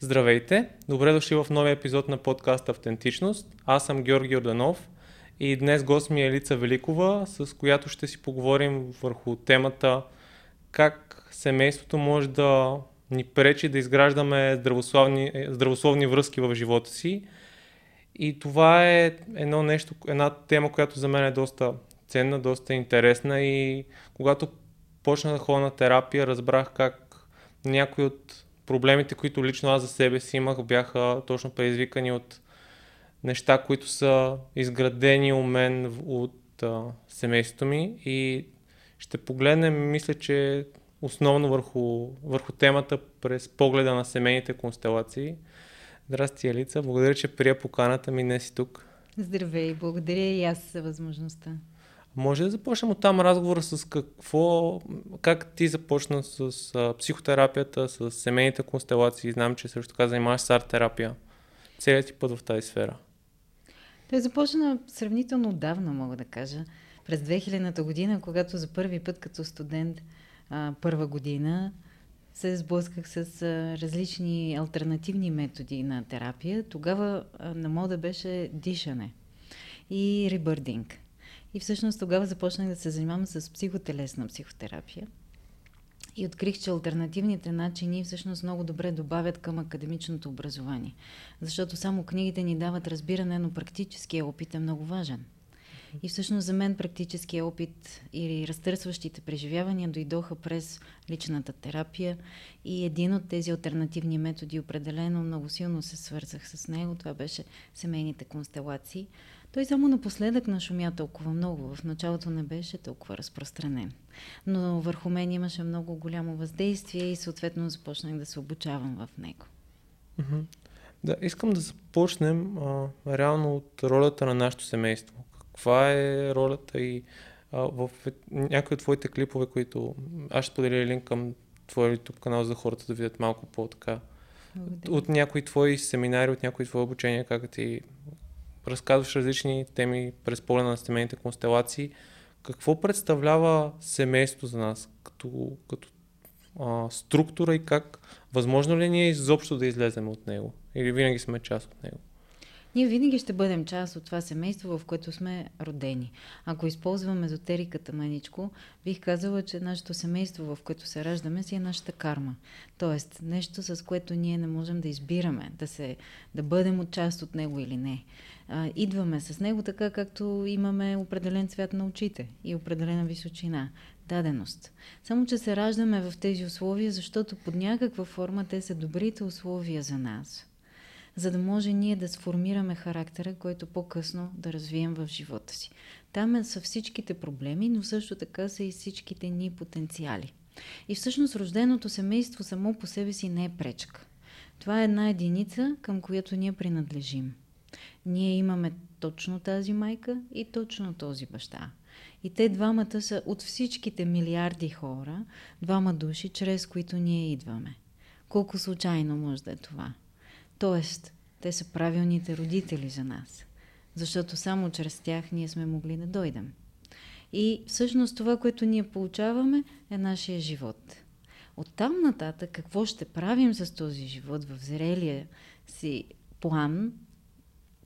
Здравейте! Добре дошли в новия епизод на подкаст Автентичност. Аз съм Георги Орданов и днес гост ми е Елица Великова, с която ще си поговорим върху темата как семейството може да ни пречи да изграждаме здравословни, здравословни връзки в живота си. И това е едно нещо, една тема, която за мен е доста ценна, доста интересна и когато почнах да ходя на терапия, разбрах как някои от проблемите, които лично аз за себе си имах, бяха точно предизвикани от неща, които са изградени у мен от а, семейството ми и ще погледнем, мисля, че основно върху, върху темата през погледа на семейните констелации. Здрасти, Елица. Благодаря, че прия поканата ми днес и тук. Здравей, благодаря и аз за възможността. Може да започнем от там разговора с какво, как ти започна с а, психотерапията, с семейните констелации. Знам, че също така занимаваш с арт-терапия. Целият ти път в тази сфера. Той започна сравнително давно, мога да кажа. През 2000-та година, когато за първи път като студент а, първа година се сблъсках с а, различни альтернативни методи на терапия. Тогава а, на мода беше дишане и ребърдинг. И всъщност тогава започнах да се занимавам с психотелесна психотерапия. И открих, че альтернативните начини всъщност много добре добавят към академичното образование. Защото само книгите ни дават разбиране, но практическия опит е много важен. И всъщност за мен практическия опит и разтърсващите преживявания дойдоха през личната терапия и един от тези альтернативни методи определено много силно се свързах с него. Това беше семейните констелации. Той само напоследък нашумя толкова много. В началото не беше толкова разпространен. Но върху мен имаше много голямо въздействие и съответно започнах да се обучавам в него. Да, искам да започнем а, реално от ролята на нашето семейство. Каква е ролята и а, в някои от твоите клипове, които аз ще споделя линк към твоя YouTube канал за хората да видят малко по-така. От, от някои твои семинари, от някои твои обучения, как ти разказваш различни теми през погледа на семейните констелации. Какво представлява семейство за нас като, като а, структура и как възможно ли ние изобщо да излезем от него? Или винаги сме част от него? Ние винаги ще бъдем част от това семейство, в което сме родени. Ако използвам езотериката маничко, бих казала, че нашето семейство, в което се раждаме, си е нашата карма. Тоест, нещо, с което ние не можем да избираме, да, се, да бъдем от част от него или не. А, идваме с него така, както имаме определен цвят на очите и определена височина даденост. Само, че се раждаме в тези условия, защото под някаква форма те са добрите условия за нас за да може ние да сформираме характера, който по-късно да развием в живота си. Там са всичките проблеми, но също така са и всичките ни потенциали. И всъщност рожденото семейство само по себе си не е пречка. Това е една единица, към която ние принадлежим. Ние имаме точно тази майка и точно този баща. И те двамата са от всичките милиарди хора, двама души, чрез които ние идваме. Колко случайно може да е това? Тоест, те са правилните родители за нас, защото само чрез тях ние сме могли да дойдем. И всъщност това, което ние получаваме, е нашия живот. От там нататък какво ще правим с този живот в зрелия си план,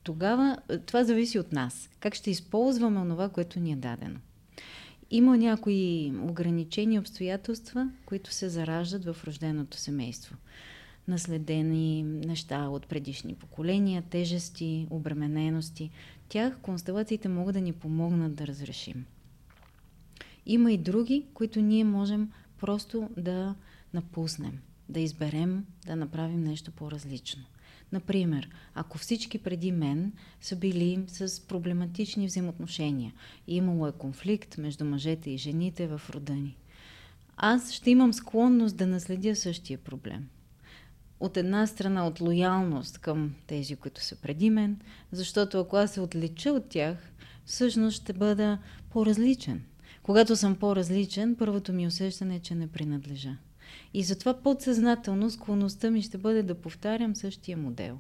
тогава това зависи от нас. Как ще използваме това, което ни е дадено. Има някои ограничени обстоятелства, които се зараждат в рожденото семейство наследени неща от предишни поколения, тежести, обременености. Тях констелациите могат да ни помогнат да разрешим. Има и други, които ние можем просто да напуснем, да изберем да направим нещо по-различно. Например, ако всички преди мен са били с проблематични взаимоотношения имало е конфликт между мъжете и жените в рода ни, аз ще имам склонност да наследя същия проблем – от една страна от лоялност към тези, които са преди мен, защото ако аз се отлича от тях, всъщност ще бъда по-различен. Когато съм по-различен, първото ми усещане е, че не принадлежа. И затова подсъзнателно склонността ми ще бъде да повтарям същия модел.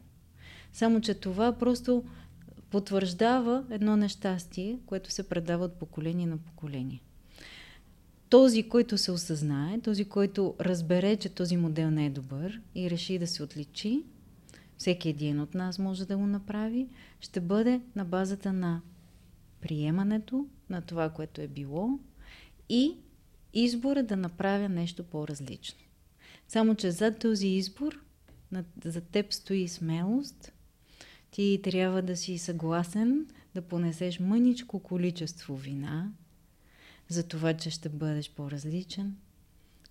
Само, че това просто потвърждава едно нещастие, което се предава от поколение на поколение. Този, който се осъзнае, този, който разбере, че този модел не е добър и реши да се отличи, всеки един от нас може да го направи, ще бъде на базата на приемането на това, което е било и избора да направя нещо по-различно. Само, че зад този избор за теб стои смелост, ти трябва да си съгласен да понесеш мъничко количество вина за това, че ще бъдеш по-различен.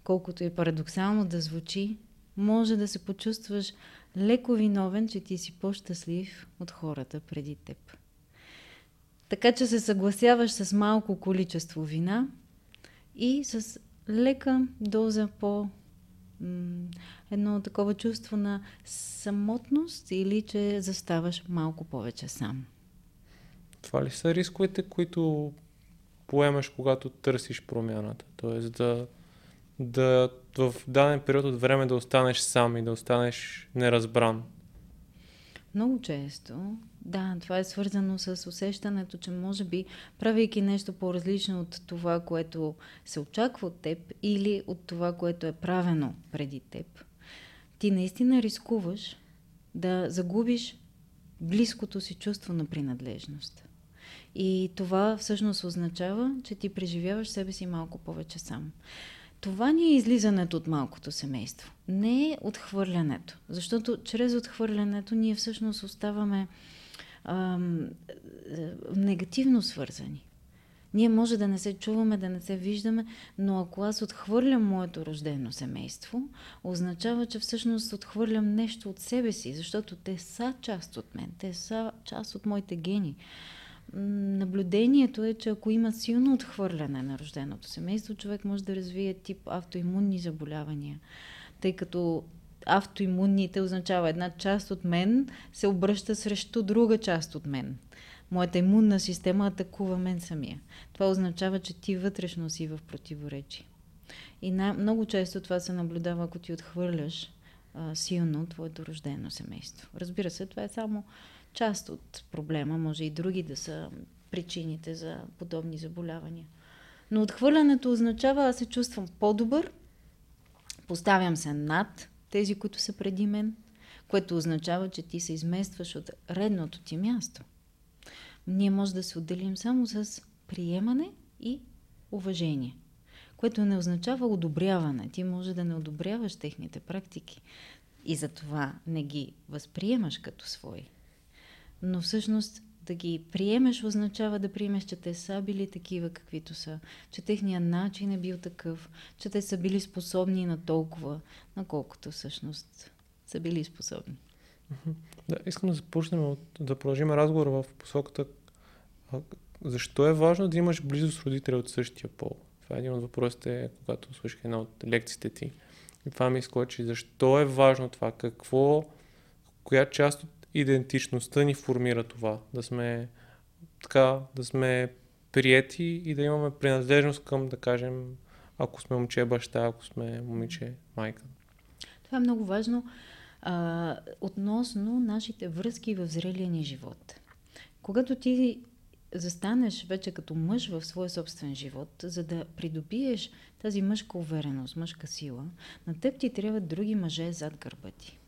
Колкото е парадоксално да звучи, може да се почувстваш леко виновен, че ти си по-щастлив от хората преди теб. Така че се съгласяваш с малко количество вина и с лека доза по едно такова чувство на самотност или че заставаш малко повече сам. Това ли са рисковете, които поемаш, когато търсиш промяната? Тоест да, да в даден период от време да останеш сам и да останеш неразбран? Много често. Да, това е свързано с усещането, че може би, правейки нещо по-различно от това, което се очаква от теб или от това, което е правено преди теб, ти наистина рискуваш да загубиш близкото си чувство на принадлежност. И това всъщност означава, че ти преживяваш себе си малко повече сам. Това ни е излизането от малкото семейство. Не е отхвърлянето. Защото чрез отхвърлянето ние всъщност оставаме ам, е, негативно свързани. Ние може да не се чуваме, да не се виждаме, но ако аз отхвърлям моето рождено семейство, означава, че всъщност отхвърлям нещо от себе си, защото те са част от мен, те са част от моите гени наблюдението е, че ако има силно отхвърляне на рожденото семейство, човек може да развие тип автоимунни заболявания. Тъй като автоимунните означава една част от мен се обръща срещу друга част от мен. Моята имунна система атакува мен самия. Това означава, че ти вътрешно си в противоречие. И най- много често това се наблюдава, ако ти отхвърляш а, силно твоето рождено семейство. Разбира се, това е само част от проблема, може и други да са причините за подобни заболявания. Но отхвърлянето означава аз се чувствам по-добър, поставям се над тези, които са преди мен, което означава, че ти се изместваш от редното ти място. Ние може да се отделим само с приемане и уважение, което не означава одобряване. Ти може да не одобряваш техните практики и затова не ги възприемаш като свои. Но всъщност да ги приемеш означава да приемеш, че те са били такива каквито са, че техният начин е бил такъв, че те са били способни на толкова, наколкото всъщност са били способни. Да, искам да започнем от, да продължим разговора в посоката защо е важно да имаш близо с родители от същия пол? Това е един от въпросите, когато слушах една от лекциите ти. И това ми изкочи. Защо е важно това? Какво, коя част от идентичността ни формира това, да сме така, да сме приети и да имаме принадлежност към, да кажем, ако сме момче баща, ако сме момиче майка. Това е много важно а, относно нашите връзки в зрелия ни живот. Когато ти застанеш вече като мъж в своя собствен живот, за да придобиеш тази мъжка увереност, мъжка сила, на теб ти трябва други мъже зад гърба ти.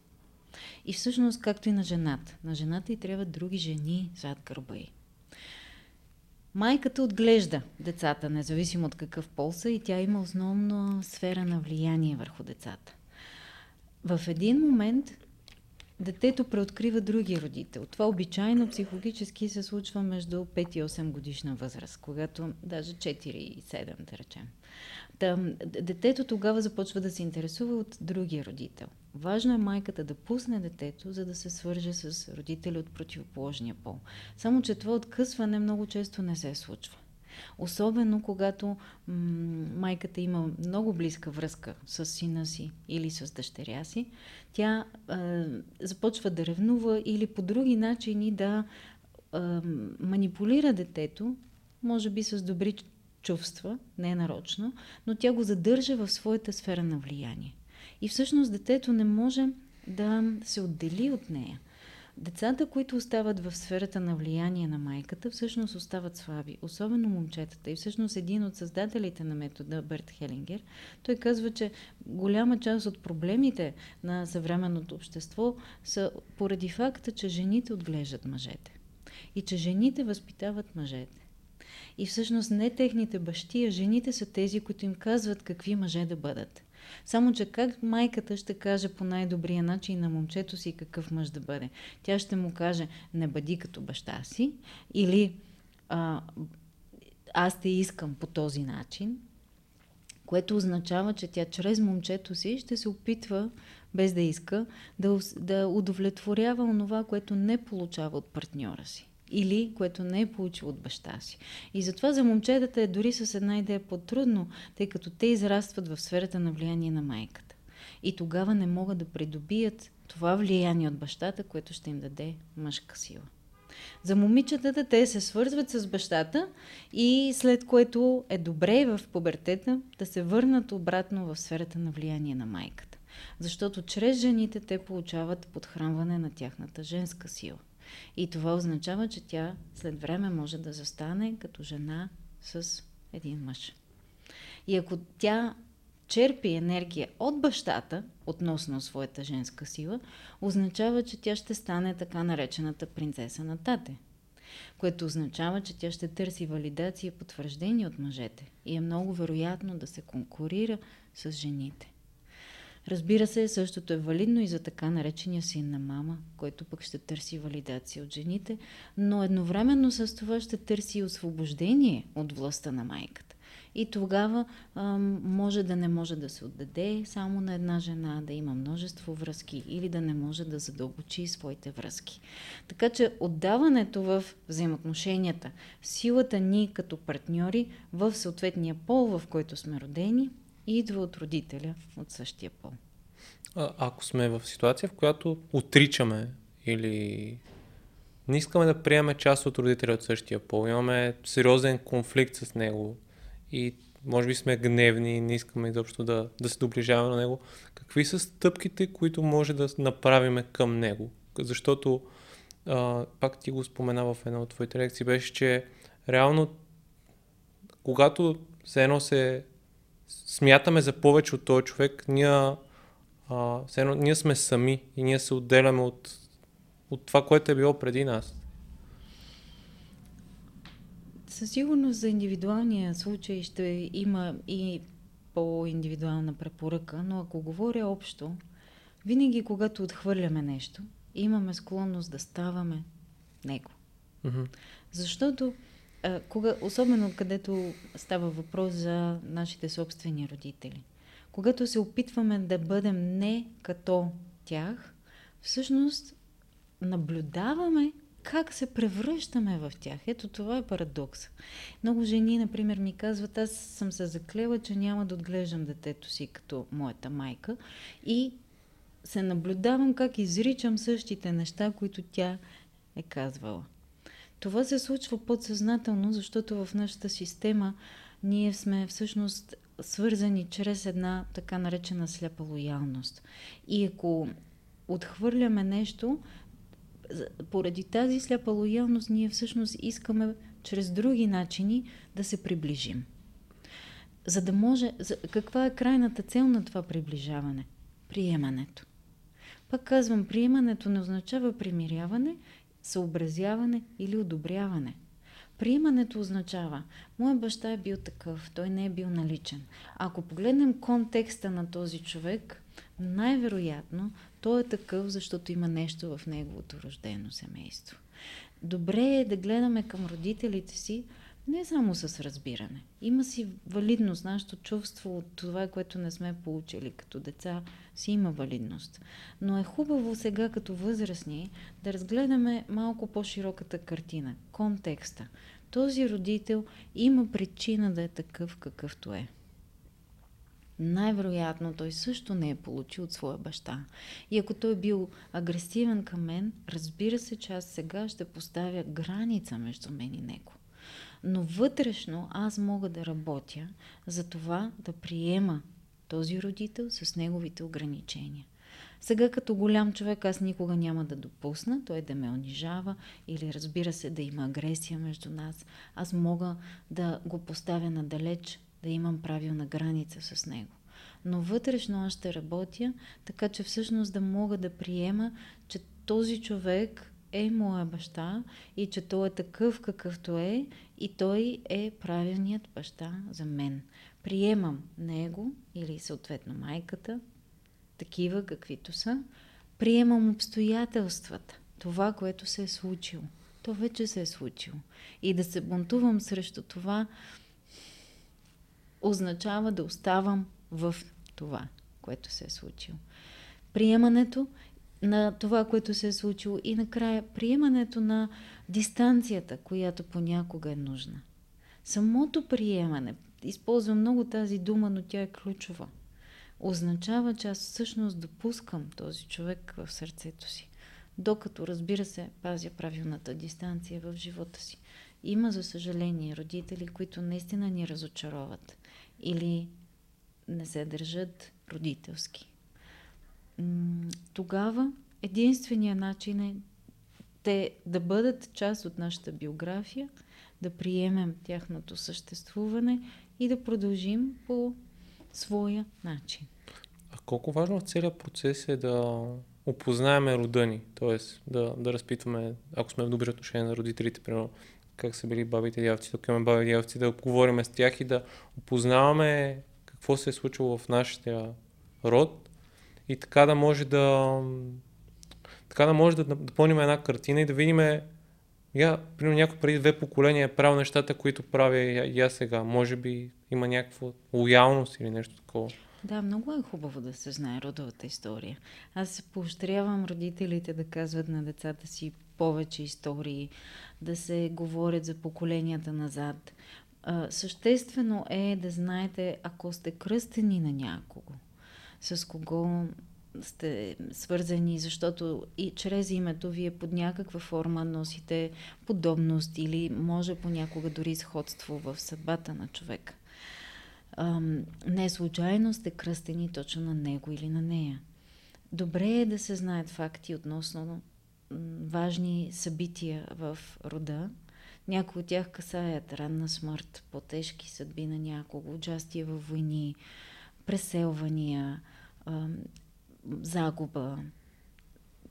И всъщност, както и на жената. На жената и трябва други жени зад гърба й. Майката отглежда децата, независимо от какъв пол са, и тя има основна сфера на влияние върху децата. В един момент детето преоткрива други родител. Това обичайно психологически се случва между 5 и 8 годишна възраст, когато даже 4 и 7, да речем. Та, детето тогава започва да се интересува от другия родител. Важно е майката да пусне детето, за да се свърже с родители от противоположния пол. Само, че това откъсване много често не се случва. Особено когато м- майката има много близка връзка с сина си или с дъщеря си, тя е, започва да ревнува или по други начини да е, манипулира детето, може би с добри чувства, не е нарочно, но тя го задържа в своята сфера на влияние. И всъщност детето не може да се отдели от нея. Децата, които остават в сферата на влияние на майката, всъщност остават слаби, особено момчетата. И всъщност един от създателите на метода, Берт Хелингер, той казва, че голяма част от проблемите на съвременното общество са поради факта, че жените отглеждат мъжете. И че жените възпитават мъжете. И всъщност не техните бащи, а жените са тези, които им казват какви мъже да бъдат. Само, че как майката ще каже по най-добрия начин на момчето си какъв мъж да бъде? Тя ще му каже, не бъди като баща си, или а, аз те искам по този начин, което означава, че тя чрез момчето си ще се опитва, без да иска, да, да удовлетворява онова, което не получава от партньора си или което не е получил от баща си. И затова за момчетата е дори с една идея по-трудно, тъй като те израстват в сферата на влияние на майката. И тогава не могат да придобият това влияние от бащата, което ще им даде мъжка сила. За момичетата те се свързват с бащата и след което е добре в пубертета да се върнат обратно в сферата на влияние на майката. Защото чрез жените те получават подхранване на тяхната женска сила. И това означава, че тя след време може да застане като жена с един мъж. И ако тя черпи енергия от бащата относно своята женска сила, означава, че тя ще стане така наречената принцеса на тате. Което означава, че тя ще търси валидация и потвърждение от мъжете. И е много вероятно да се конкурира с жените. Разбира се, същото е валидно и за така наречения син на мама, който пък ще търси валидация от жените, но едновременно с това ще търси освобождение от властта на майката. И тогава а, може да не може да се отдаде само на една жена, да има множество връзки или да не може да задълбочи своите връзки. Така че отдаването в взаимоотношенията, силата ни като партньори в съответния пол, в който сме родени, идва от родителя от същия пол. А, ако сме в ситуация, в която отричаме или не искаме да приемем част от родителя от същия пол, имаме сериозен конфликт с него и може би сме гневни, не искаме изобщо да, да се доближаваме на него, какви са стъпките, които може да направим към него? Защото, а, пак ти го спомена в една от твоите лекции, беше, че реално когато все едно се смятаме за повече от този човек, ние, а, едно, ние сме сами и ние се отделяме от, от това, което е било преди нас. Със сигурност за индивидуалния случай ще има и по-индивидуална препоръка, но ако говоря общо, винаги когато отхвърляме нещо, имаме склонност да ставаме него. Mm-hmm. Защото кога, особено където става въпрос за нашите собствени родители. Когато се опитваме да бъдем не като тях, всъщност наблюдаваме как се превръщаме в тях. Ето това е парадокс. Много жени, например, ми казват, аз съм се заклела, че няма да отглеждам детето си като моята майка и се наблюдавам как изричам същите неща, които тя е казвала. Това се случва подсъзнателно, защото в нашата система ние сме всъщност свързани чрез една така наречена сляпа лоялност. И ако отхвърляме нещо, поради тази сляпа лоялност ние всъщност искаме чрез други начини да се приближим. За да може... Каква е крайната цел на това приближаване? Приемането. Пак казвам, приемането не означава примиряване съобразяване или одобряване. Приемането означава, моят баща е бил такъв, той не е бил наличен. Ако погледнем контекста на този човек, най-вероятно той е такъв, защото има нещо в неговото рождено семейство. Добре е да гледаме към родителите си не само с разбиране. Има си валидност. Нашето чувство от това, което не сме получили като деца, си има валидност. Но е хубаво сега като възрастни да разгледаме малко по-широката картина, контекста. Този родител има причина да е такъв какъвто е. Най-вероятно той също не е получил от своя баща. И ако той е бил агресивен към мен, разбира се, че аз сега ще поставя граница между мен и него но вътрешно аз мога да работя за това да приема този родител с неговите ограничения. Сега като голям човек аз никога няма да допусна той да ме унижава или разбира се да има агресия между нас. Аз мога да го поставя надалеч, да имам правилна граница с него. Но вътрешно аз ще работя, така че всъщност да мога да приема, че този човек е моя баща и че той е такъв какъвто е и той е правилният баща за мен. Приемам него или съответно майката, такива каквито са. Приемам обстоятелствата, това, което се е случило. То вече се е случило. И да се бунтувам срещу това означава да оставам в това, което се е случило. Приемането на това, което се е случило и накрая приемането на дистанцията, която понякога е нужна. Самото приемане, използвам много тази дума, но тя е ключова, означава, че аз всъщност допускам този човек в сърцето си. Докато, разбира се, пазя правилната дистанция в живота си. Има, за съжаление, родители, които наистина ни разочароват или не се държат родителски тогава единственият начин е те да бъдат част от нашата биография, да приемем тяхното съществуване и да продължим по своя начин. А колко важно в целият процес е да опознаеме рода ни, т.е. Да, да разпитваме, ако сме в добри отношения на родителите, примерно как са били бабите и тук имаме баби и да говорим с тях и да опознаваме какво се е случило в нашия род и така да може да така да може да допълним една картина и да видим я, примерно някой преди две поколения е правил нещата, които правя и я сега. Може би има някаква лоялност или нещо такова. Да, много е хубаво да се знае родовата история. Аз се поощрявам родителите да казват на децата си повече истории, да се говорят за поколенията назад. съществено е да знаете, ако сте кръстени на някого, с кого сте свързани, защото и чрез името вие под някаква форма носите подобност или може понякога дори сходство в съдбата на човека. не случайно сте кръстени точно на него или на нея. Добре е да се знаят факти относно важни събития в рода. Някои от тях касаят ранна смърт, по-тежки съдби на някого, участие в войни, преселвания, загуба.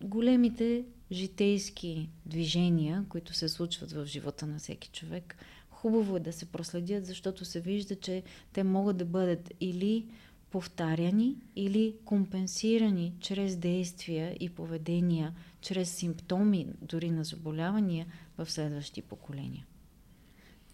Големите житейски движения, които се случват в живота на всеки човек, хубаво е да се проследят, защото се вижда, че те могат да бъдат или повтаряни, или компенсирани чрез действия и поведения, чрез симптоми дори на заболявания в следващи поколения.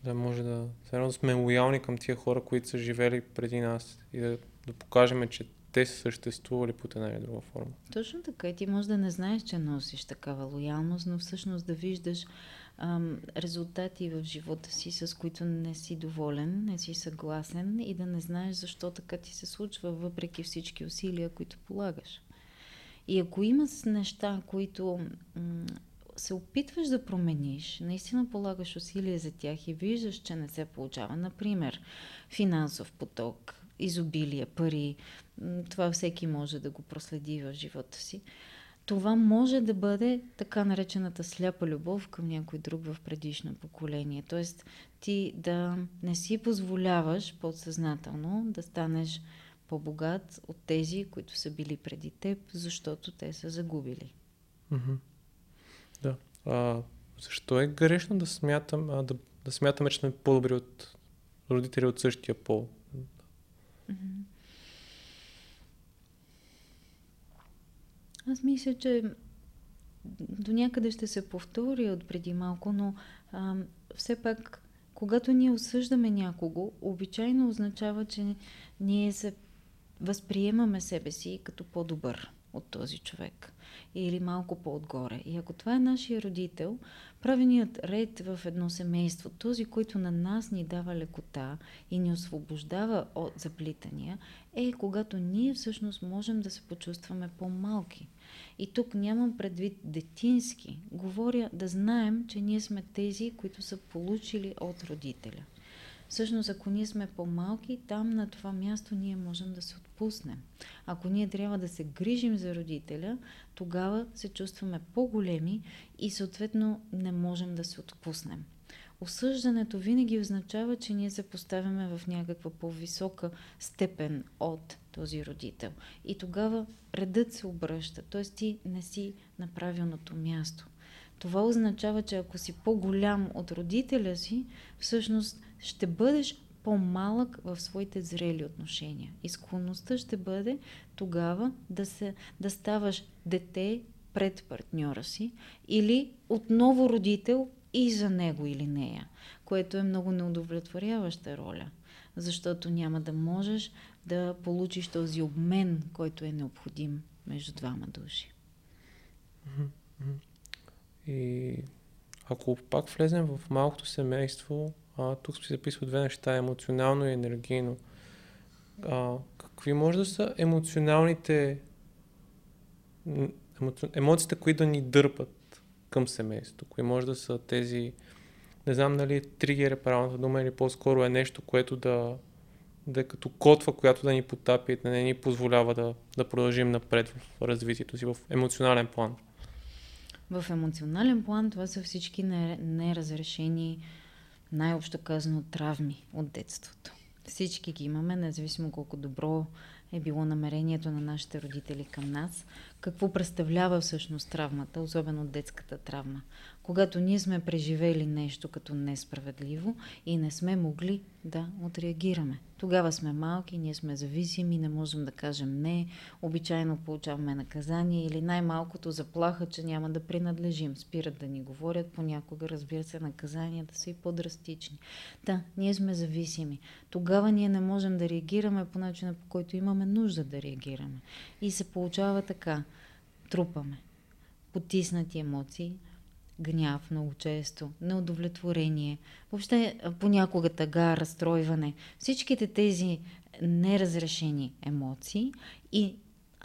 Да, може да, да сме лоялни към тия хора, които са живели преди нас и да, да покажем, че те са съществували под една или друга форма. Точно така. Ти може да не знаеш, че носиш такава лоялност, но всъщност да виждаш ам, резултати в живота си, с които не си доволен, не си съгласен и да не знаеш защо така ти се случва, въпреки всички усилия, които полагаш. И ако има неща, които м- се опитваш да промениш, наистина полагаш усилия за тях и виждаш, че не се получава, например, финансов поток, изобилие, пари, това всеки може да го проследи в живота си. Това може да бъде така наречената сляпа любов към някой друг в предишно поколение. Тоест ти да не си позволяваш подсъзнателно да станеш по-богат от тези, които са били преди теб, защото те са загубили. Да. А, защо е грешно да, смятам, а, да, да смятаме, че сме по-добри от родители от същия пол? Аз мисля, че до някъде ще се повтори от преди малко, но а, все пак, когато ние осъждаме някого, обичайно означава, че ние се възприемаме себе си като по-добър от този човек или малко по-отгоре. И ако това е нашия родител, правеният ред в едно семейство, този, който на нас ни дава лекота и ни освобождава от заплитания, е когато ние всъщност можем да се почувстваме по-малки. И тук нямам предвид детински. Говоря да знаем, че ние сме тези, които са получили от родителя. Всъщност, ако ние сме по-малки, там на това място ние можем да се отпуснем. Ако ние трябва да се грижим за родителя, тогава се чувстваме по-големи и съответно не можем да се отпуснем. Осъждането винаги означава, че ние се поставяме в някаква по-висока степен от този родител. И тогава редът се обръща, т.е. ти не си на правилното място. Това означава, че ако си по-голям от родителя си, всъщност ще бъдеш по-малък в своите зрели отношения. И склонността ще бъде тогава да, се, да ставаш дете пред партньора си или отново родител и за него или нея, което е много неудовлетворяваща роля, защото няма да можеш да получиш този обмен, който е необходим между двама души. И ако пак влезем в малкото семейство, а, тук се записва две неща емоционално и енергийно. А, какви може да са емоционалните емоциите, които да ни дърпат към семейството? Кои може да са тези, не знам нали тригер е правилната дума или по-скоро е нещо, което да, да е като котва, която да ни потапи и да не ни позволява да, да продължим напред в развитието си в емоционален план. В емоционален план това са всички неразрешени, най-общо казано, травми от детството. Всички ги имаме, независимо колко добро е било намерението на нашите родители към нас, какво представлява всъщност травмата, особено детската травма когато ние сме преживели нещо като несправедливо и не сме могли да отреагираме. Тогава сме малки, ние сме зависими, не можем да кажем не, обичайно получаваме наказание или най-малкото заплаха, че няма да принадлежим. Спират да ни говорят, понякога разбира се наказанията са и по-драстични. Да, ние сме зависими. Тогава ние не можем да реагираме по начина, по който имаме нужда да реагираме. И се получава така. Трупаме потиснати емоции, гняв много често, неудовлетворение, въобще понякога тъга, разстройване. Всичките тези неразрешени емоции и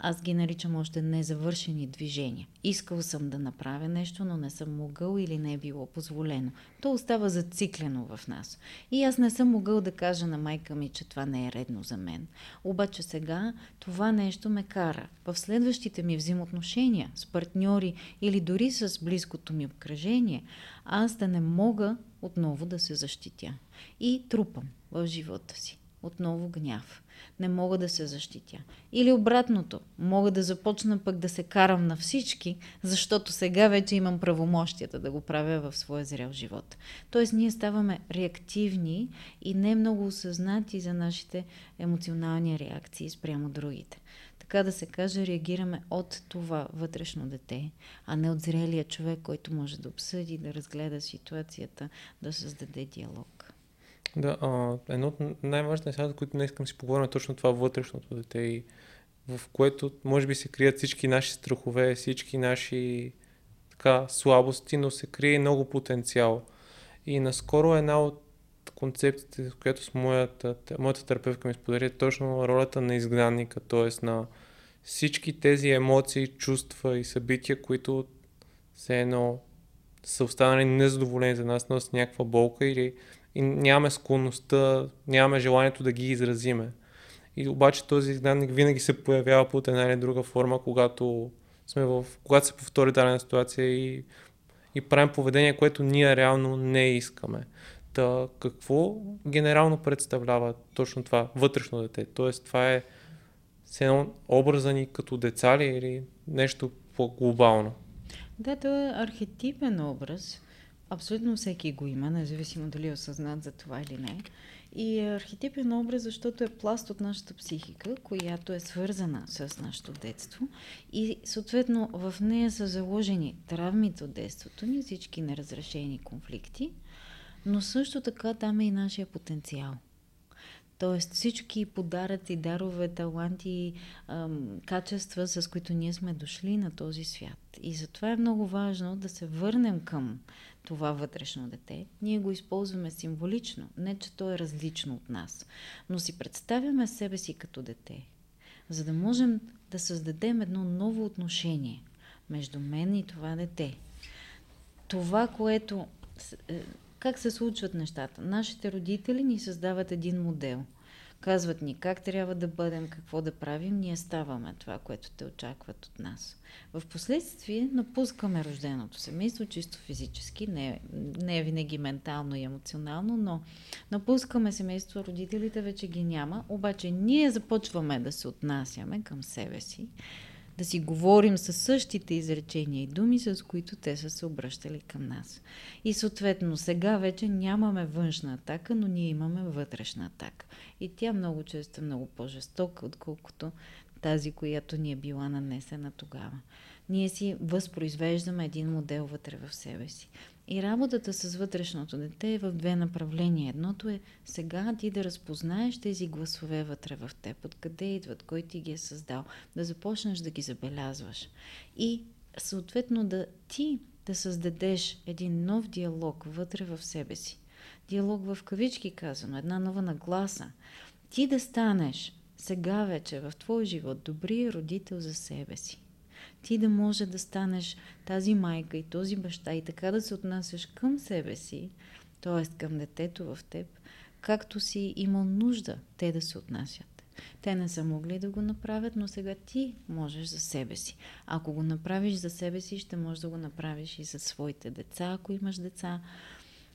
аз ги наричам още незавършени движения. Искал съм да направя нещо, но не съм могъл или не е било позволено. То остава зациклено в нас. И аз не съм могъл да кажа на майка ми, че това не е редно за мен. Обаче сега това нещо ме кара в следващите ми взаимоотношения с партньори или дори с близкото ми обкръжение, аз да не мога отново да се защитя. И трупам в живота си отново гняв не мога да се защитя. Или обратното, мога да започна пък да се карам на всички, защото сега вече имам правомощията да го правя в своя зрел живот. Тоест ние ставаме реактивни и не много осъзнати за нашите емоционални реакции спрямо другите. Така да се каже, реагираме от това вътрешно дете, а не от зрелия човек, който може да обсъди, да разгледа ситуацията, да създаде диалог. Да, а, едно от най-важните неща, за които днес искам си поговорим, е точно това вътрешното дете и в което може би се крият всички наши страхове, всички наши така, слабости, но се крие много потенциал. И наскоро една от концепциите, която с моята, моята терапевка ми сподели, е точно ролята на изгнанника, т.е. на всички тези емоции, чувства и събития, които все едно са останали незадоволени за нас, но с някаква болка или и нямаме склонността, нямаме желанието да ги изразиме. И обаче този изгнанник винаги се появява под една или друга форма, когато сме в, когато се повтори дадена ситуация и, и правим поведение, което ние реално не искаме. Та какво генерално представлява точно това вътрешно дете? Тоест това е едно образа ни като деца ли или нещо по-глобално? Да, това е архетипен образ. Абсолютно всеки го има, независимо дали е осъзнат за това или не. И е архетипен образ, защото е пласт от нашата психика, която е свързана с нашето детство. И съответно в нея са заложени травмите от детството ни, всички неразрешени конфликти, но също така там е и нашия потенциал. Тоест всички подаръци, дарове, таланти, качества, с които ние сме дошли на този свят. И затова е много важно да се върнем към това вътрешно дете, ние го използваме символично, не че то е различно от нас, но си представяме себе си като дете, за да можем да създадем едно ново отношение между мен и това дете. Това, което е, Как се случват нещата? Нашите родители ни създават един модел. Казват ни как трябва да бъдем, какво да правим, ние ставаме това, което те очакват от нас. В последствие напускаме рожденото семейство, чисто физически, не, не винаги ментално и емоционално, но напускаме семейство, родителите вече ги няма, обаче ние започваме да се отнасяме към себе си, да си говорим със същите изречения и думи, с които те са се обръщали към нас. И съответно, сега вече нямаме външна атака, но ние имаме вътрешна атака. И тя много често е много по-жестока, отколкото тази, която ни е била нанесена тогава. Ние си възпроизвеждаме един модел вътре в себе си. И работата с вътрешното дете е в две направления. Едното е сега ти да разпознаеш тези гласове вътре в теб, откъде идват, кой ти ги е създал, да започнеш да ги забелязваш. И съответно да ти да създадеш един нов диалог вътре в себе си. Диалог в кавички казано, една нова нагласа. Ти да станеш сега вече в твой живот добри родител за себе си ти да може да станеш тази майка и този баща и така да се отнасяш към себе си, т.е. към детето в теб, както си имал нужда те да се отнасят. Те не са могли да го направят, но сега ти можеш за себе си. Ако го направиш за себе си, ще можеш да го направиш и за своите деца, ако имаш деца.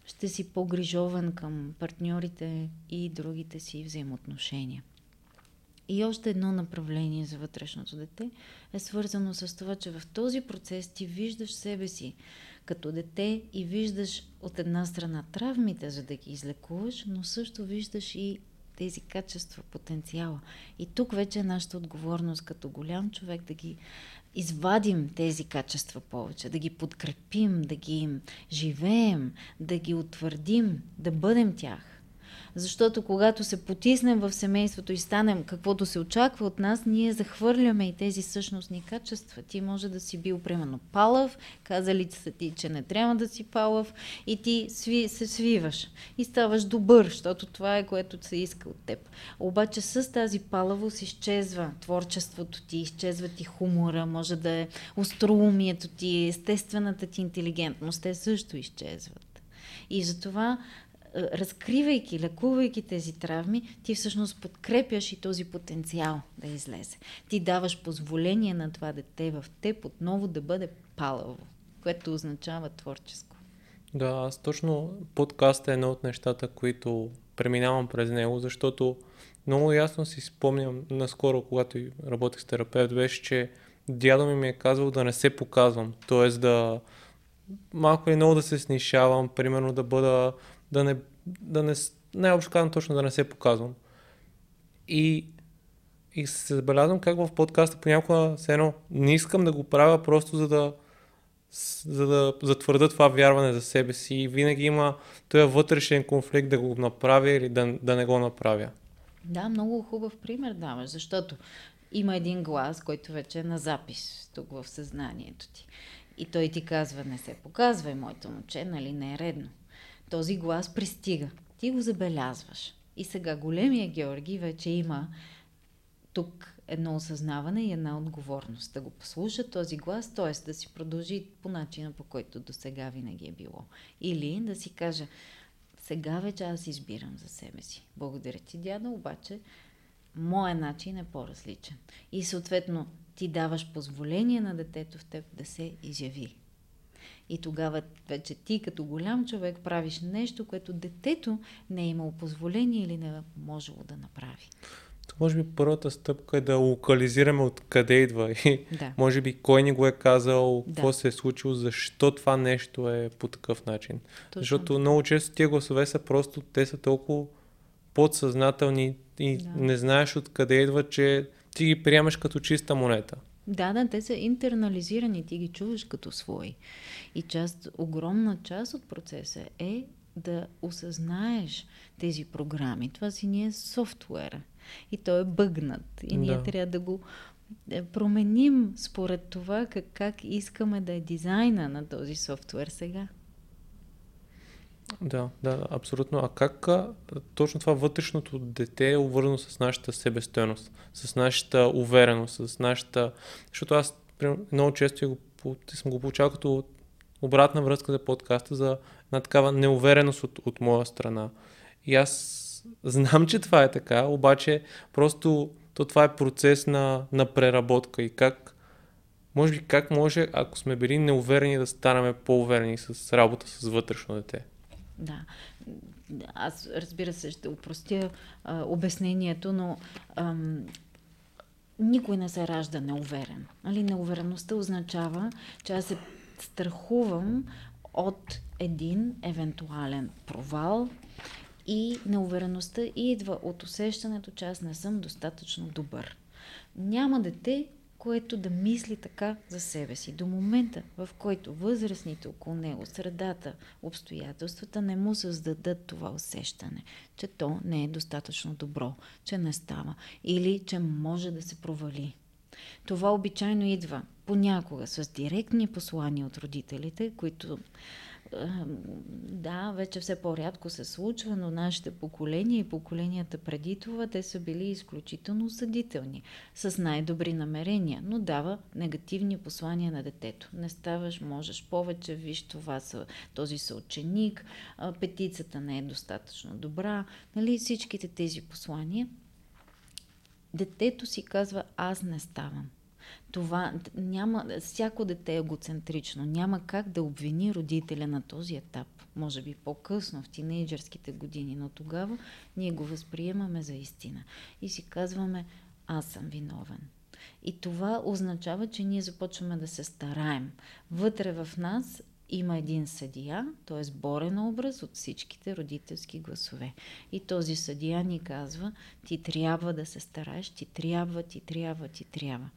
Ще си по-грижован към партньорите и другите си взаимоотношения. И още едно направление за вътрешното дете е свързано с това, че в този процес ти виждаш себе си като дете и виждаш от една страна травмите, за да ги излекуваш, но също виждаш и тези качества, потенциала. И тук вече е нашата отговорност като голям човек да ги извадим тези качества повече, да ги подкрепим, да ги живеем, да ги утвърдим, да бъдем тях. Защото когато се потиснем в семейството и станем каквото се очаква от нас, ние захвърляме и тези същностни качества. Ти може да си бил, примерно, палав, казали са ти, че не трябва да си палав и ти сви, се свиваш и ставаш добър, защото това е което се иска от теб. Обаче с тази палавост изчезва творчеството ти, изчезва ти хумора, може да е остроумието ти, естествената ти интелигентност, те също изчезват. И затова разкривайки, лекувайки тези травми, ти всъщност подкрепяш и този потенциал да излезе. Ти даваш позволение на това дете в теб отново да бъде палаво, което означава творческо. Да, аз точно подкаста е едно от нещата, които преминавам през него, защото много ясно си спомням наскоро, когато работех с терапевт, беше, че дядо ми ми е казал да не се показвам, т.е. да малко или много да се снишавам, примерно да бъда да не, да не най-общо казвам точно да не се показвам. И, и се забелязвам как в подкаста понякога се едно не искам да го правя просто за да за да затвърда това вярване за себе си и винаги има този вътрешен конфликт да го направя или да, да не го направя. Да, много хубав пример даваш, защото има един глас, който вече е на запис тук в съзнанието ти. И той ти казва, не се показвай, моето момче, нали не е редно този глас пристига. Ти го забелязваш. И сега големия Георги вече има тук едно осъзнаване и една отговорност. Да го послуша този глас, т.е. да си продължи по начина, по който до сега винаги е било. Или да си каже, сега вече аз избирам за себе си. Благодаря ти, дядо, обаче моя начин е по-различен. И съответно ти даваш позволение на детето в теб да се изяви. И тогава вече ти като голям човек правиш нещо, което детето не е имало позволение или не е можело да направи. То може би първата стъпка е да локализираме откъде идва и да. може би кой ни го е казал, да. какво се е случило, защо това нещо е по такъв начин. Точно. Защото много често тия гласове са просто, те са толкова подсъзнателни и да. не знаеш откъде идва, че ти ги приемаш като чиста монета. Да, да, те са интернализирани, ти ги чуваш като свои. И част, огромна част от процеса е да осъзнаеш тези програми. Това си ние софтуера. И той е бъгнат. И ние да. трябва да го е, променим според това как, как искаме да е дизайна на този софтуер сега. Да, да, абсолютно. А как а, точно това вътрешното дете е увързано с нашата себестойност, с нашата увереност, с нашата... Защото аз много често го, съм го получавал като обратна връзка за подкаста, за една такава неувереност от, от моя страна. И аз знам, че това е така, обаче просто то това е процес на, на преработка и как, може би как може, ако сме били неуверени, да станем по-уверени с работа с вътрешно дете. Да. Аз, разбира се, ще упростя а, обяснението, но ам, никой не се ражда неуверен. Али, неувереността означава, че аз се страхувам от един евентуален провал и неувереността идва от усещането, че аз не съм достатъчно добър. Няма дете, което да мисли така за себе си. До момента, в който възрастните около него, средата, обстоятелствата не му създадат това усещане, че то не е достатъчно добро, че не става или че може да се провали. Това обичайно идва понякога с директни послания от родителите, които да, вече все по-рядко се случва, но нашите поколения и поколенията преди това, те са били изключително съдителни, с най-добри намерения, но дава негативни послания на детето. Не ставаш, можеш повече, виж това са, този са ученик, петицата не е достатъчно добра, нали, всичките тези послания. Детето си казва, аз не ставам. Това няма, всяко дете е егоцентрично. Няма как да обвини родителя на този етап. Може би по-късно, в тинейджърските години, но тогава ние го възприемаме за истина. И си казваме, аз съм виновен. И това означава, че ние започваме да се стараем. Вътре в нас има един съдия, т.е. борен образ от всичките родителски гласове. И този съдия ни казва, ти трябва да се стараеш, ти трябва, ти трябва, ти трябва.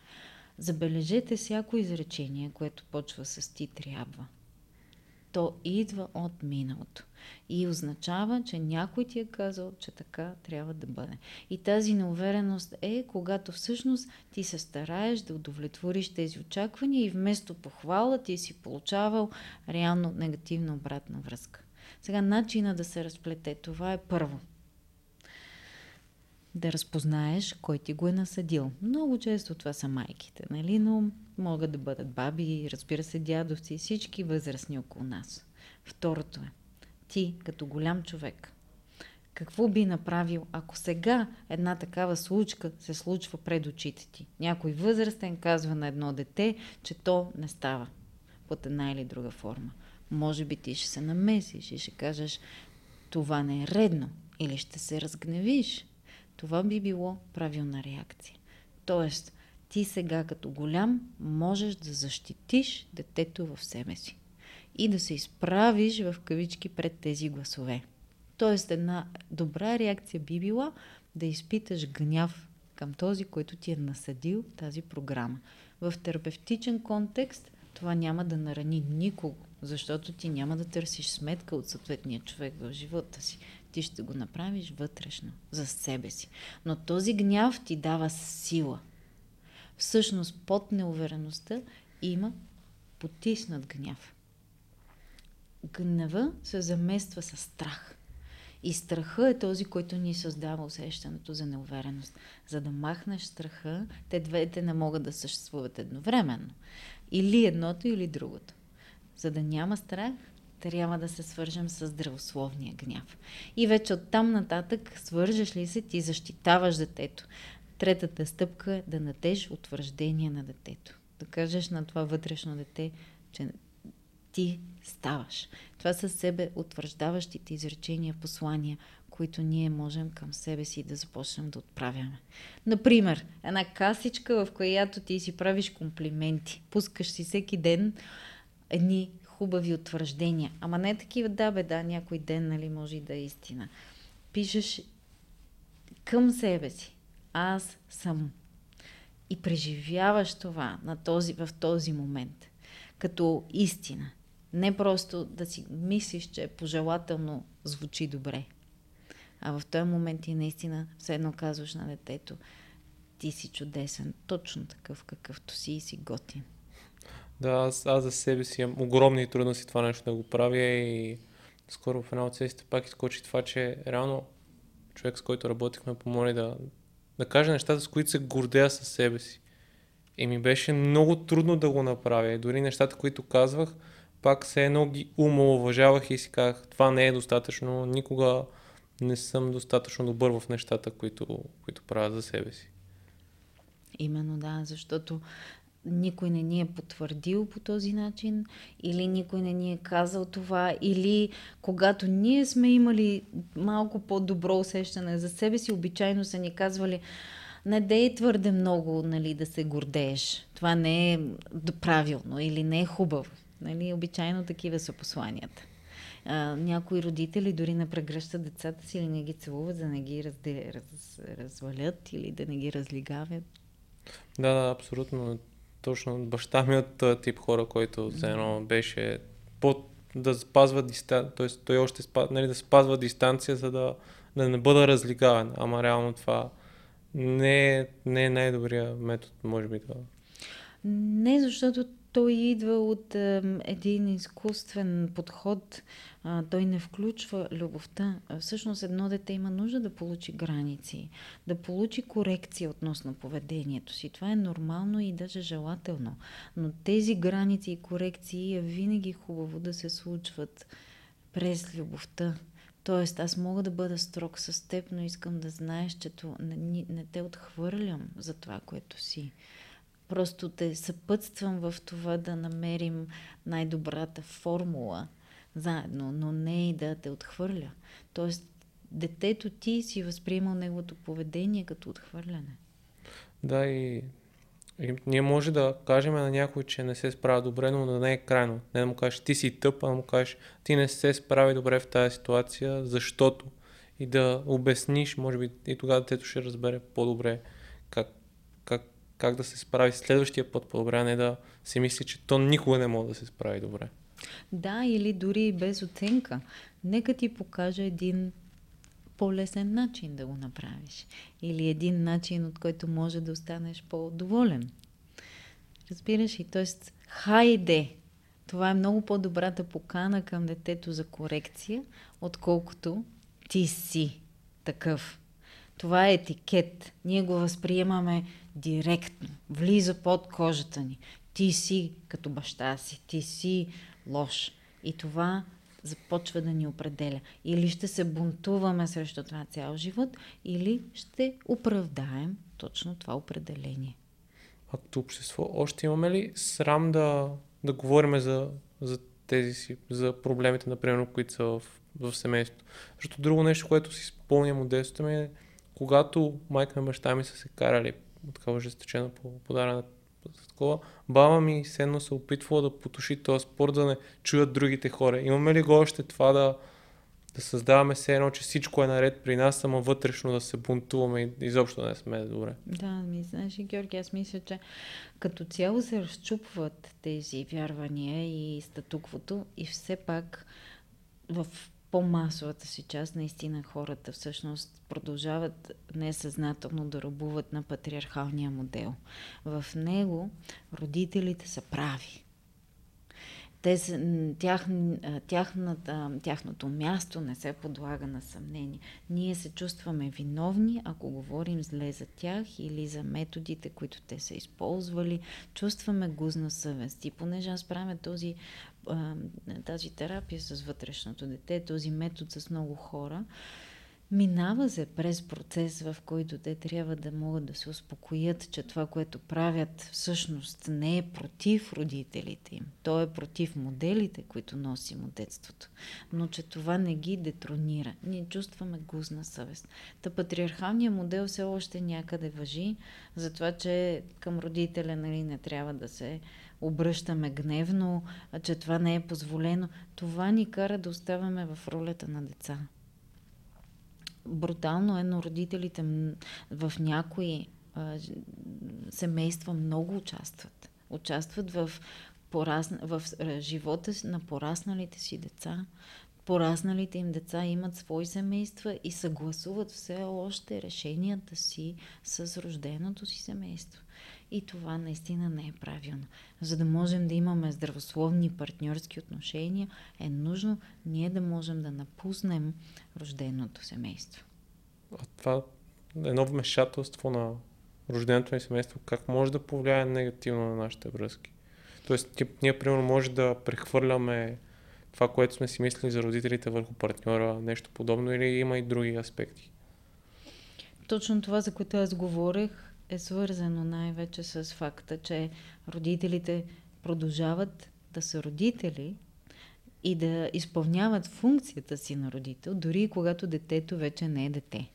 Забележете всяко изречение, което почва с ти трябва. То идва от миналото и означава, че някой ти е казал, че така трябва да бъде. И тази неувереност е, когато всъщност ти се стараеш да удовлетвориш тези очаквания и вместо похвала ти си получавал реално негативна обратна връзка. Сега начина да се разплете това е първо да разпознаеш кой ти го е насъдил. Много често това са майките, нали? но могат да бъдат баби, разбира се, дядовци, всички възрастни около нас. Второто е, ти като голям човек, какво би направил, ако сега една такава случка се случва пред очите ти? Някой възрастен казва на едно дете, че то не става под една или друга форма. Може би ти ще се намесиш и ще кажеш, това не е редно. Или ще се разгневиш. Това би било правилна реакция. Тоест, ти сега като голям можеш да защитиш детето в себе си и да се изправиш в кавички пред тези гласове. Тоест, една добра реакция би била да изпиташ гняв към този, който ти е насъдил тази програма. В терапевтичен контекст това няма да нарани никого, защото ти няма да търсиш сметка от съответния човек в живота си ти ще го направиш вътрешно, за себе си. Но този гняв ти дава сила. Всъщност под неувереността има потиснат гняв. Гнева се замества с страх. И страха е този, който ни създава усещането за неувереност. За да махнеш страха, те двете не могат да съществуват едновременно. Или едното, или другото. За да няма страх, трябва да се свържем с здравословния гняв. И вече от там нататък свържеш ли се, ти защитаваш детето. Третата стъпка е да надеш утвърждение на детето. Да кажеш на това вътрешно дете, че ти ставаш. Това са себе утвърждаващите изречения, послания, които ние можем към себе си да започнем да отправяме. Например, една касичка, в която ти си правиш комплименти. Пускаш си всеки ден едни хубави утвърждения. Ама не такива, да бе, да, някой ден, нали, може и да е истина. Пишеш към себе си. Аз съм. И преживяваш това на този, в този момент. Като истина. Не просто да си мислиш, че пожелателно звучи добре. А в този момент ти наистина все едно казваш на детето, ти си чудесен, точно такъв какъвто си и си готин. Да, аз, аз за себе си имам огромни трудности това нещо да го правя и скоро в една от сесиите пак изкочи това, че реално човек, с който работихме, помоли да, да каже нещата, с които се гордея със себе си. И ми беше много трудно да го направя. И дори нещата, които казвах, пак се едно ги умалуважавах и си казах, това не е достатъчно, никога не съм достатъчно добър в нещата, които, които правя за себе си. Именно да, защото никой не ни е потвърдил по този начин, или никой не ни е казал това, или когато ние сме имали малко по-добро усещане за себе си, обичайно са ни казвали, не дей твърде много нали, да се гордееш. Това не е правилно или не е хубаво. Нали, обичайно такива са посланията. А, някои родители дори не прегръщат децата си или не ги целуват, за да не ги разде, раз, развалят или да не ги разлигавят. Да, да, абсолютно. Точно баща ми от този тип хора, който за едно беше под да спазва дистанция, т.е. той още спазва, нали, да спазва дистанция, за да, да не бъда разлигаван. Ама реално това не е, не е най-добрият метод, може би това. Не, защото той идва от е, един изкуствен подход. А, той не включва любовта. Всъщност едно дете има нужда да получи граници, да получи корекция относно поведението си. Това е нормално и даже желателно. Но тези граници и корекции е винаги хубаво да се случват през любовта. Тоест, аз мога да бъда строг с теб, но искам да знаеш, че не, не те отхвърлям за това, което си. Просто те съпътствам в това да намерим най-добрата формула заедно, но не и да те отхвърля. Тоест, детето ти си възприемал неговото поведение като отхвърляне. Да, и, и ние може да кажем на някой, че не се справя добре, но да не е крайно. Не да му кажеш ти си тъп, а да му кажеш ти не се справи добре в тази ситуация, защото и да обясниш, може би и тогава детето ще разбере по-добре как, как, да се справи следващия път по-добре, а не да си мисли, че то никога не може да се справи добре. Да, или дори без оценка. Нека ти покажа един по-лесен начин да го направиш. Или един начин, от който може да останеш по-доволен. Разбираш и, т.е. хайде! Това е много по-добрата покана към детето за корекция, отколкото ти си такъв. Това е етикет. Ние го възприемаме директно. Влиза под кожата ни. Ти си като баща си. Ти си лош. И това започва да ни определя. Или ще се бунтуваме срещу това цял живот, или ще оправдаем точно това определение. А като общество, още имаме ли срам да, да говорим за, за тези си, за проблемите, например, които са в, в семейството? Защото друго нещо, което си спомням от детството ми е, когато майка и баща ми са се карали такава жесточена по подарена такова, баба ми седно се опитвала да потуши този спорт, да не чуят другите хора. Имаме ли го още това да, да създаваме се едно, че всичко е наред при нас, само вътрешно да се бунтуваме и изобщо не сме добре. Да, ми знаеш, Георги, аз мисля, че като цяло се разчупват тези вярвания и статуквото и все пак в по-масовата си част наистина хората всъщност продължават несъзнателно да рубуват на патриархалния модел. В него родителите са прави. Те, тях, тяхната, тяхното място не се подлага на съмнение. Ние се чувстваме виновни, ако говорим зле за тях или за методите, които те са използвали. Чувстваме гузна съвест. И понеже аз правя този тази терапия с вътрешното дете, този метод с много хора, минава се през процес, в който те трябва да могат да се успокоят, че това, което правят, всъщност не е против родителите им. То е против моделите, които носим от детството. Но че това не ги детронира. Ние чувстваме гузна съвест. Та патриархалният модел все още някъде въжи, за това, че към родителя нали, не трябва да се обръщаме гневно, че това не е позволено. Това ни кара да оставаме в ролята на деца. Брутално е, но родителите в някои семейства много участват. Участват в, порасна, в живота на порасналите си деца. Порасналите им деца имат свои семейства и съгласуват все още решенията си с рожденото си семейство. И това наистина не е правилно. За да можем да имаме здравословни партньорски отношения, е нужно ние да можем да напуснем рожденото семейство. А това едно вмешателство на рожденото ни семейство, как може да повлияе негативно на нашите връзки? Тоест, ние, примерно, може да прехвърляме това, което сме си мислили за родителите върху партньора, нещо подобно или има и други аспекти? Точно това, за което аз говорех, е свързано най-вече с факта, че родителите продължават да са родители и да изпълняват функцията си на родител, дори и когато детето вече не е дете.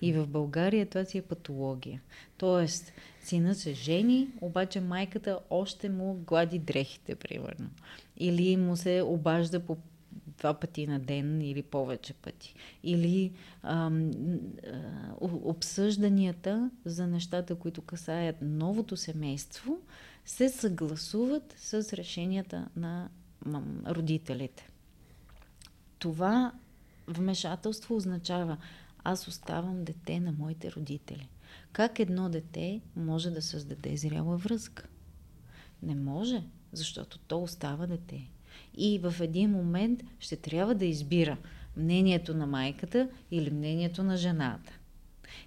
И в България това си е патология. Тоест, сина се жени, обаче майката още му глади дрехите, примерно. Или му се обажда по два пъти на ден или повече пъти. Или ам, обсъжданията за нещата, които касаят новото семейство, се съгласуват с решенията на родителите. Това вмешателство означава аз оставам дете на моите родители. Как едно дете може да създаде зряла връзка? Не може, защото то остава дете. И в един момент ще трябва да избира мнението на майката или мнението на жената.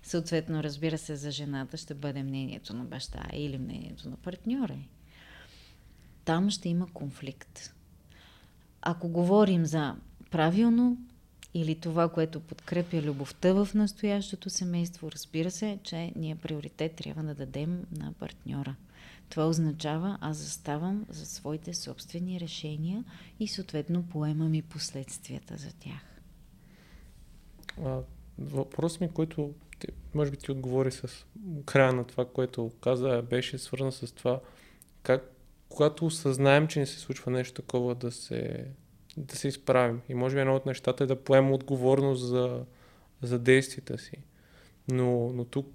Съответно, разбира се, за жената ще бъде мнението на баща или мнението на партньора. Там ще има конфликт. Ако говорим за правилно или това, което подкрепя любовта в настоящото семейство, разбира се, че ние приоритет трябва да дадем на партньора. Това означава, аз заставам за своите собствени решения и съответно поемам и последствията за тях. А, въпрос ми, който може би ти отговори с края на това, което каза, беше свързан с това, как когато осъзнаем, че не се случва нещо такова, да се, да се изправим. И може би едно от нещата е да поемем отговорност за, за действията си. Но, но тук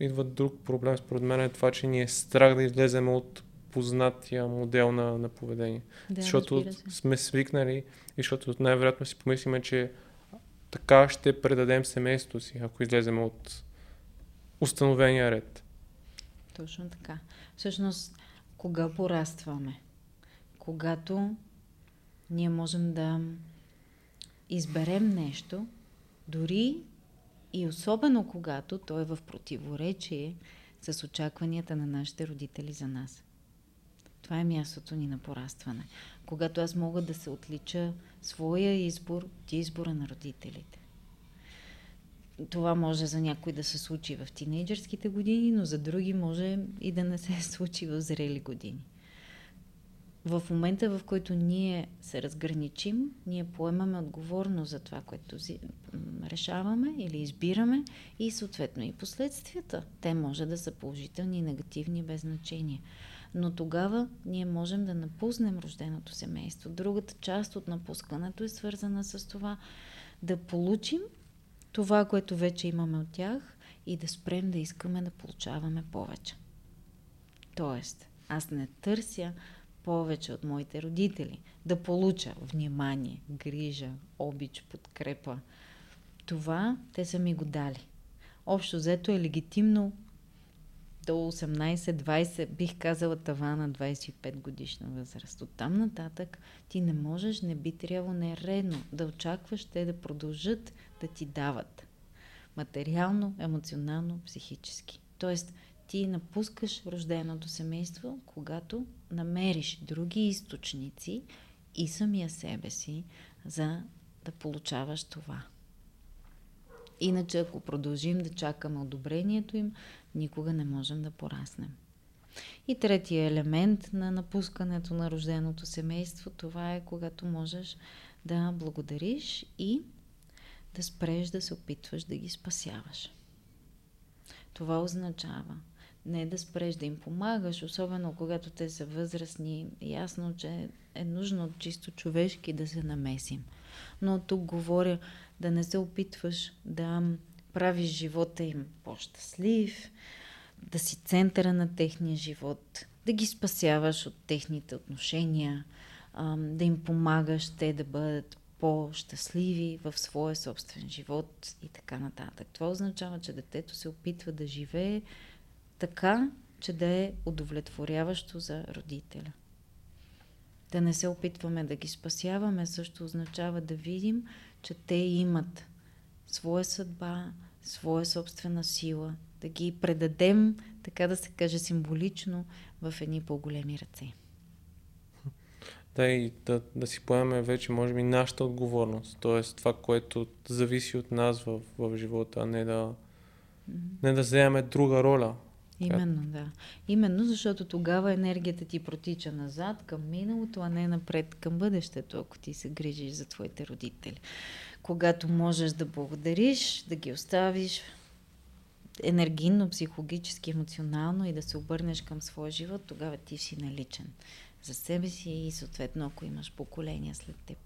идва друг проблем, според мен е това, че ни е страх да излезем от познатия модел на, на поведение. Да, защото сме свикнали и защото най-вероятно си помислиме, че така ще предадем семейството си, ако излезем от установения ред. Точно така. Всъщност, кога порастваме? Когато ние можем да изберем нещо, дори и особено когато то е в противоречие с очакванията на нашите родители за нас. Това е мястото ни на порастване. Когато аз мога да се отлича своя избор от избора на родителите. Това може за някой да се случи в тинейджърските години, но за други може и да не се случи в зрели години в момента, в който ние се разграничим, ние поемаме отговорност за това, което решаваме или избираме и съответно и последствията. Те може да са положителни и негативни без значение. Но тогава ние можем да напуснем рожденото семейство. Другата част от напускането е свързана с това да получим това, което вече имаме от тях и да спрем да искаме да получаваме повече. Тоест, аз не търся повече от моите родители, да получа внимание, грижа, обич, подкрепа. Това те са ми го дали. Общо взето е легитимно до 18-20, бих казала тавана 25 годишна възраст. От там нататък ти не можеш, не би трябвало, не е да очакваш те да продължат да ти дават. Материално, емоционално, психически. Тоест, ти напускаш рожденото семейство, когато намериш други източници и самия себе си, за да получаваш това. Иначе, ако продължим да чакаме одобрението им, никога не можем да пораснем. И третия елемент на напускането на рожденото семейство, това е когато можеш да благодариш и да спреш да се опитваш да ги спасяваш. Това означава не да спреш да им помагаш, особено когато те са възрастни. Ясно, че е нужно чисто човешки да се намесим. Но тук говоря да не се опитваш да правиш живота им по-щастлив, да си центъра на техния живот, да ги спасяваш от техните отношения, да им помагаш те да бъдат по-щастливи в своя собствен живот и така нататък. Това означава, че детето се опитва да живее така, че да е удовлетворяващо за родителя. Да не се опитваме да ги спасяваме, също означава да видим, че те имат своя съдба, своя собствена сила, да ги предадем, така да се каже символично, в едни по-големи ръце. Да, и да, да си поемем вече, може би, нашата отговорност. Тоест това, което зависи от нас в, в живота, а не да, не да вземем друга роля. Именно, да. Именно защото тогава енергията ти протича назад към миналото, а не напред към бъдещето, ако ти се грижиш за твоите родители. Когато можеш да благодариш, да ги оставиш енергийно, психологически, емоционално и да се обърнеш към своя живот, тогава ти си наличен за себе си и съответно, ако имаш поколения след теб.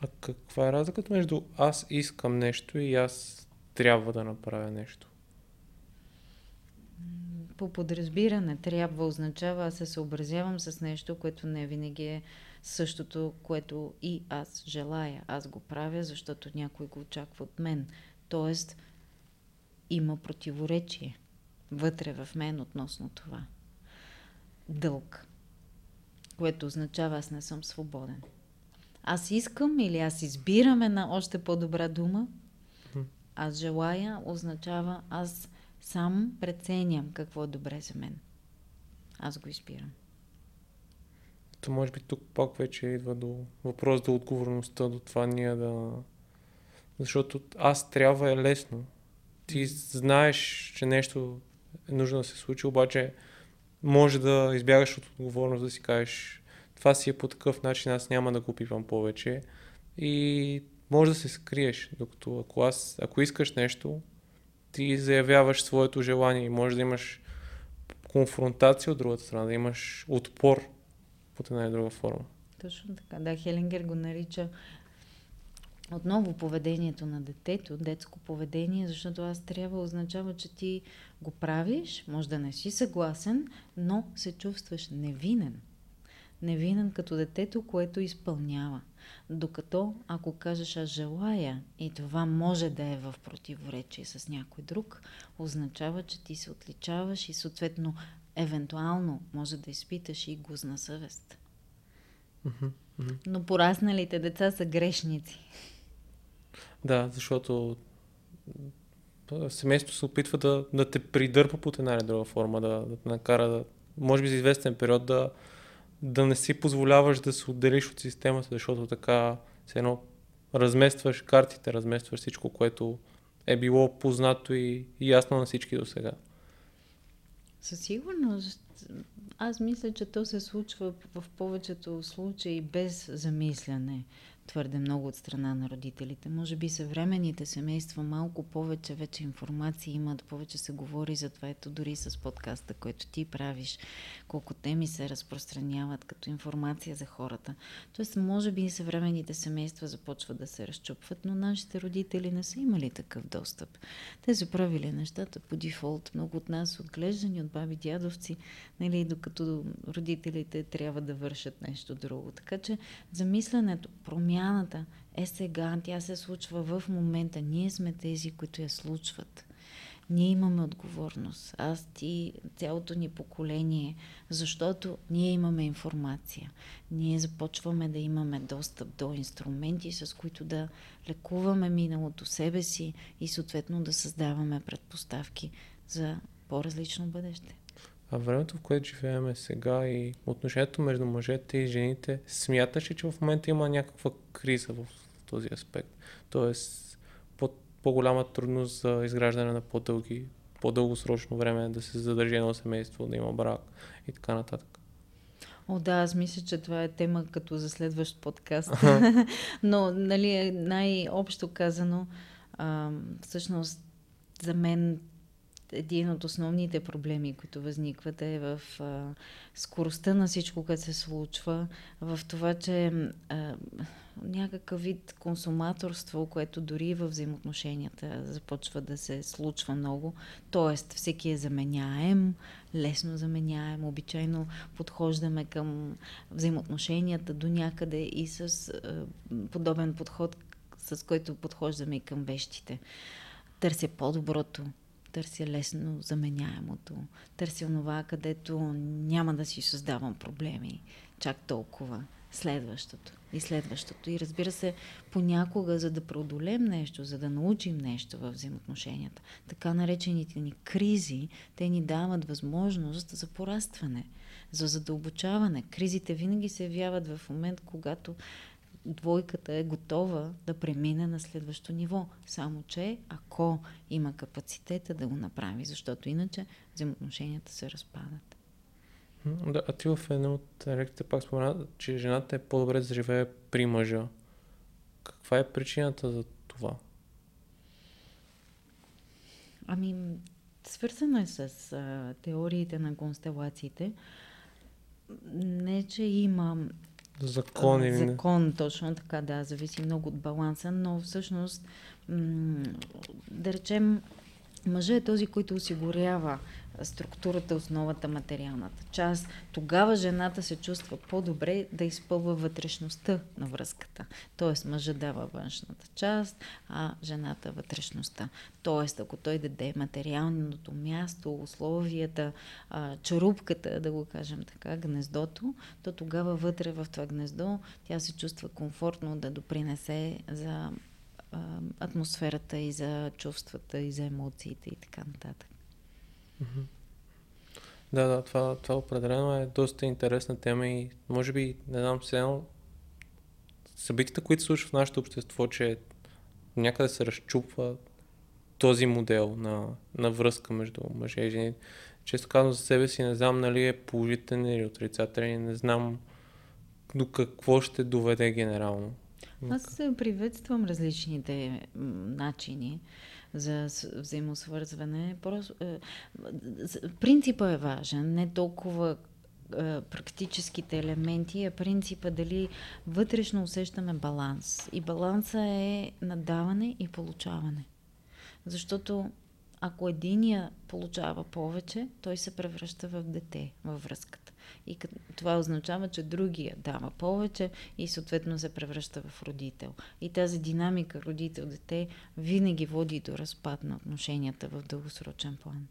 А каква е разликата между аз искам нещо и аз трябва да направя нещо? По подразбиране трябва означава аз се съобразявам с нещо, което не винаги е същото, което и аз желая. Аз го правя, защото някой го очаква от мен. Тоест, има противоречие вътре в мен относно това. Дълг, което означава аз не съм свободен. Аз искам или аз избирам една още по-добра дума. Аз желая означава аз сам преценям какво е добре за мен. Аз го избирам. То може би тук пак вече идва до въпрос до отговорността, до това ние да... Защото аз трябва е лесно. Ти знаеш, че нещо е нужно да се случи, обаче може да избягаш от отговорност, да си кажеш това си е по такъв начин, аз няма да го пивам повече. И може да се скриеш, докато ако, аз, ако искаш нещо, ти заявяваш своето желание и може да имаш конфронтация от другата страна, да имаш отпор под една и друга форма. Точно така. Да, Хелингер го нарича отново поведението на детето, детско поведение, защото аз трябва означава, че ти го правиш, може да не си съгласен, но се чувстваш невинен. Невинен като детето, което изпълнява. Докато ако кажеш аз желая и това може да е в противоречие с някой друг, означава, че ти се отличаваш и съответно евентуално може да изпиташ и гузна съвест. Но порасналите деца са грешници. Да, защото семейството се опитва да, да те придърпа под една или друга форма, да, да те накара да, може би за известен период да, да не си позволяваш да се отделиш от системата, защото така се едно разместваш картите, разместваш всичко, което е било познато и, и ясно на всички до сега. Със сигурност. Аз мисля, че то се случва в повечето случаи без замисляне твърде много от страна на родителите. Може би съвременните семейства малко повече вече информация имат, повече се говори за това. Ето дори с подкаста, който ти правиш, колко теми се разпространяват като информация за хората. Тоест, може би и съвременните семейства започват да се разчупват, но нашите родители не са имали такъв достъп. Те са правили нещата по дефолт. Много от нас отглеждани от баби, дядовци, нали, докато родителите трябва да вършат нещо друго. Така че замисленето, промяна промяната е сега, тя се случва в момента. Ние сме тези, които я случват. Ние имаме отговорност. Аз ти, цялото ни поколение, защото ние имаме информация. Ние започваме да имаме достъп до инструменти, с които да лекуваме миналото себе си и съответно да създаваме предпоставки за по-различно бъдеще. А времето, в което живееме сега и отношението между мъжете и жените, смяташ ли, че в момента има някаква криза в този аспект? Тоест, по- по-голяма трудност за изграждане на по-дълги, по-дългосрочно време да се задържи едно семейство, да има брак и така нататък. О, да, аз мисля, че това е тема като за следващ подкаст. Но, нали, най-общо казано, а, всъщност за мен един от основните проблеми, които възникват е в а, скоростта на всичко, което се случва, в това, че а, някакъв вид консуматорство, което дори в взаимоотношенията започва да се случва много, т.е. всеки е заменяем, лесно заменяем, обичайно подхождаме към взаимоотношенията до някъде и с а, подобен подход, с който подхождаме и към вещите. Търся по-доброто, търся лесно заменяемото, търся онова, където няма да си създавам проблеми чак толкова следващото и следващото. И разбира се, понякога, за да преодолем нещо, за да научим нещо в взаимоотношенията, така наречените ни кризи, те ни дават възможност за порастване, за задълбочаване. Кризите винаги се явяват в момент, когато двойката е готова да премине на следващо ниво. Само, че ако има капацитета да го направи, защото иначе взаимоотношенията се разпадат. Да, а ти в една от лекциите пак спомена, че жената е по-добре да живее при мъжа. Каква е причината за това? Ами, свързано е с а, теориите на констелациите. Не, че има Закон или не? Закон, точно така, да, зависи много от баланса, но всъщност, да речем, мъжът е този, който осигурява структурата, основата, материалната част, тогава жената се чувства по-добре да изпълва вътрешността на връзката. Тоест мъжа дава външната част, а жената вътрешността. Тоест, ако той даде материалното място, условията, чарупката, да го кажем така, гнездото, то тогава вътре в това гнездо тя се чувства комфортно да допринесе за атмосферата и за чувствата и за емоциите и така нататък. Да, да, това, това определено е доста интересна тема и може би, не знам, все събитията, които се случват в нашето общество, че някъде се разчупва този модел на, на връзка между мъже и жени. Често казвам за себе си, не знам нали е положителен или отрицателен, не знам до какво ще доведе генерално. Аз приветствам различните начини за взаимосвързване. Е, принципът е важен, не толкова е, практическите елементи, а принципа дали вътрешно усещаме баланс. И баланса е надаване и получаване. Защото ако единия получава повече, той се превръща в дете във връзката. И това означава, че другия дава повече и съответно се превръща в родител. И тази динамика родител-дете винаги води до разпад на отношенията в дългосрочен план.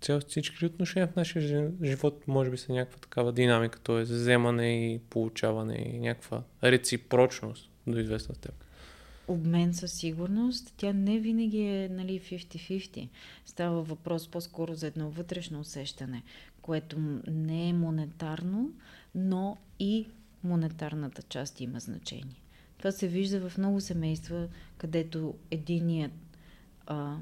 Цял всички отношения в нашия живот може би са някаква такава динамика, т.е. вземане и получаване и някаква реципрочност до известна степен обмен със сигурност, тя не винаги е нали, 50-50. Става въпрос по-скоро за едно вътрешно усещане, което не е монетарно, но и монетарната част има значение. Това се вижда в много семейства, където единият а,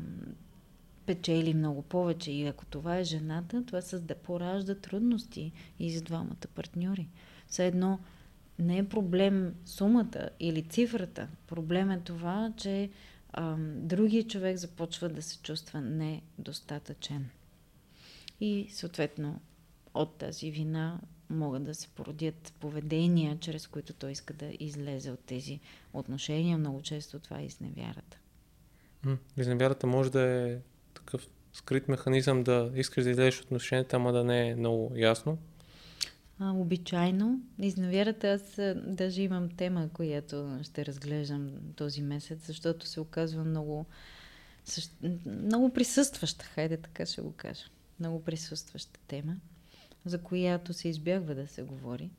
печели много повече и ако това е жената, това създа, поражда трудности и за двамата партньори. Все едно не е проблем сумата или цифрата. Проблем е това, че а, другия човек започва да се чувства недостатъчен. И съответно от тази вина могат да се породят поведения, чрез които той иска да излезе от тези отношения. Много често това е изневярата. Изневярата може да е такъв скрит механизъм да искаш да излезеш от отношенията, ама да не е много ясно а, обичайно. Изневярата, аз даже имам тема, която ще разглеждам този месец, защото се оказва много, много присъстваща, хайде така ще го кажа. Много присъстваща тема, за която се избягва да се говори.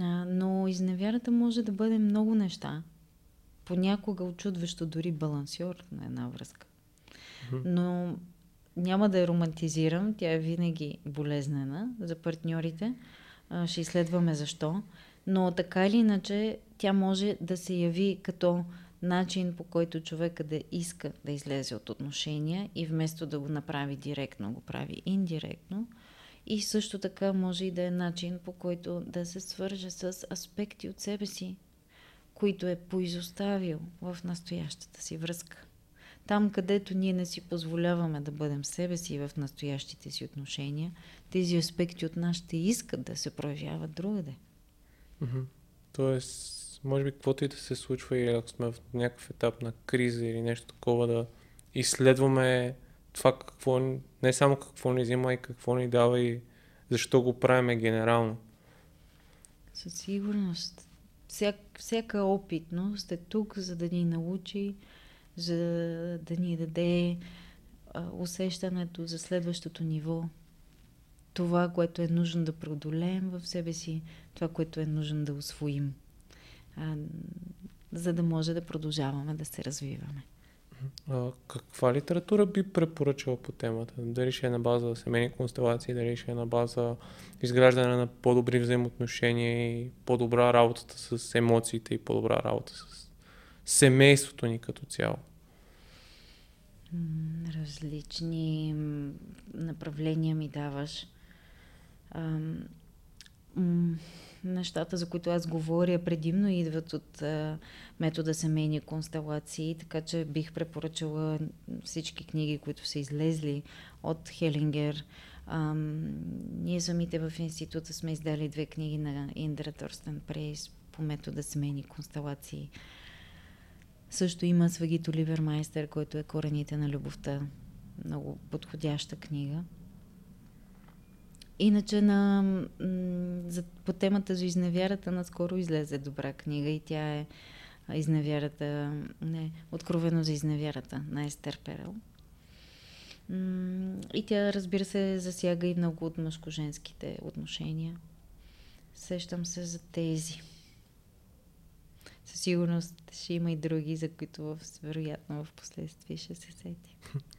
А, но изневярата може да бъде много неща. Понякога очудващо дори балансьор на една връзка. Но няма да я романтизирам, тя е винаги болезнена за партньорите ще изследваме защо. Но така или иначе, тя може да се яви като начин по който човека да иска да излезе от отношения и вместо да го направи директно, го прави индиректно. И също така може и да е начин по който да се свърже с аспекти от себе си, които е поизоставил в настоящата си връзка. Там, където ние не си позволяваме да бъдем себе си в настоящите си отношения, тези аспекти от нас ще искат да се проявяват другаде. Тоест, може би каквото и да се случва или ако сме в някакъв етап на криза или нещо такова, да изследваме това какво, не само какво ни взима и какво ни дава и защо го правиме генерално. Със сигурност. Всяк, всяка опитност е тук, за да ни научи за да ни даде а, усещането за следващото ниво. това, което е нужно да преодолеем в себе си, това, което е нужно да освоим, а, за да може да продължаваме да се развиваме. А, каква литература би препоръчала по темата? Дали ще е на база семейни констелации, дали ще е на база изграждане на по-добри взаимоотношения и по-добра работата с емоциите и по-добра работа с семейството ни като цяло? Различни направления ми даваш. Нещата, за които аз говоря, предимно идват от а, метода семейни констелации, така че бих препоръчала всички книги, които са излезли от Хелингер. А, ние самите в института сме издали две книги на Индра Торстен Прейс по метода семейни констелации. Също има Свагито Ливермайстер, който е Корените на любовта. Много подходяща книга. Иначе на, за, по темата за изневярата наскоро излезе добра книга и тя е изневярата, не, откровено за изневярата на Естер Перел. И тя, разбира се, засяга и много от мъжко-женските отношения. Сещам се за тези със сигурност ще има и други, за които вероятно в последствие ще се сети.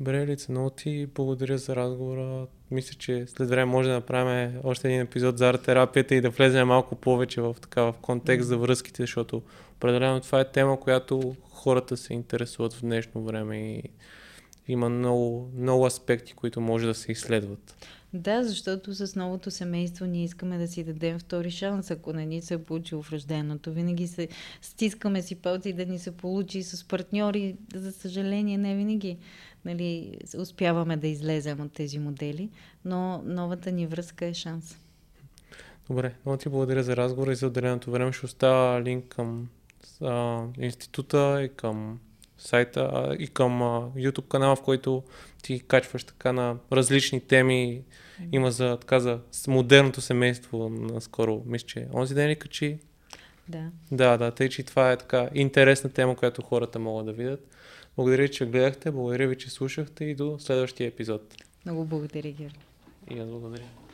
Добре, Лица, много ти благодаря за разговора. Мисля, че след време може да направим още един епизод за арт-терапията и да влезем малко повече в, така, в контекст за връзките, защото определено това е тема, която хората се интересуват в днешно време и има много, много аспекти, които може да се изследват. Да, защото с новото семейство ние искаме да си дадем втори шанс, ако не ни се е получило в рожденото. Винаги се стискаме си палци да ни се получи с партньори. За съжаление, не винаги нали, успяваме да излезем от тези модели, но новата ни връзка е шанс. Добре, много ти благодаря за разговора и за отделеното време. Ще оставя линк към а, института и към сайта а, и към а, YouTube канала, в който ти качваш така на различни теми. Има за, така, за модерното семейство наскоро. Мисля, че онзи ден ли качи? Да. Да, да, тъй, че това е така интересна тема, която хората могат да видят. Благодаря, че гледахте, благодаря ви, че слушахте и до следващия епизод. Много благодаря, Георги. И аз благодаря.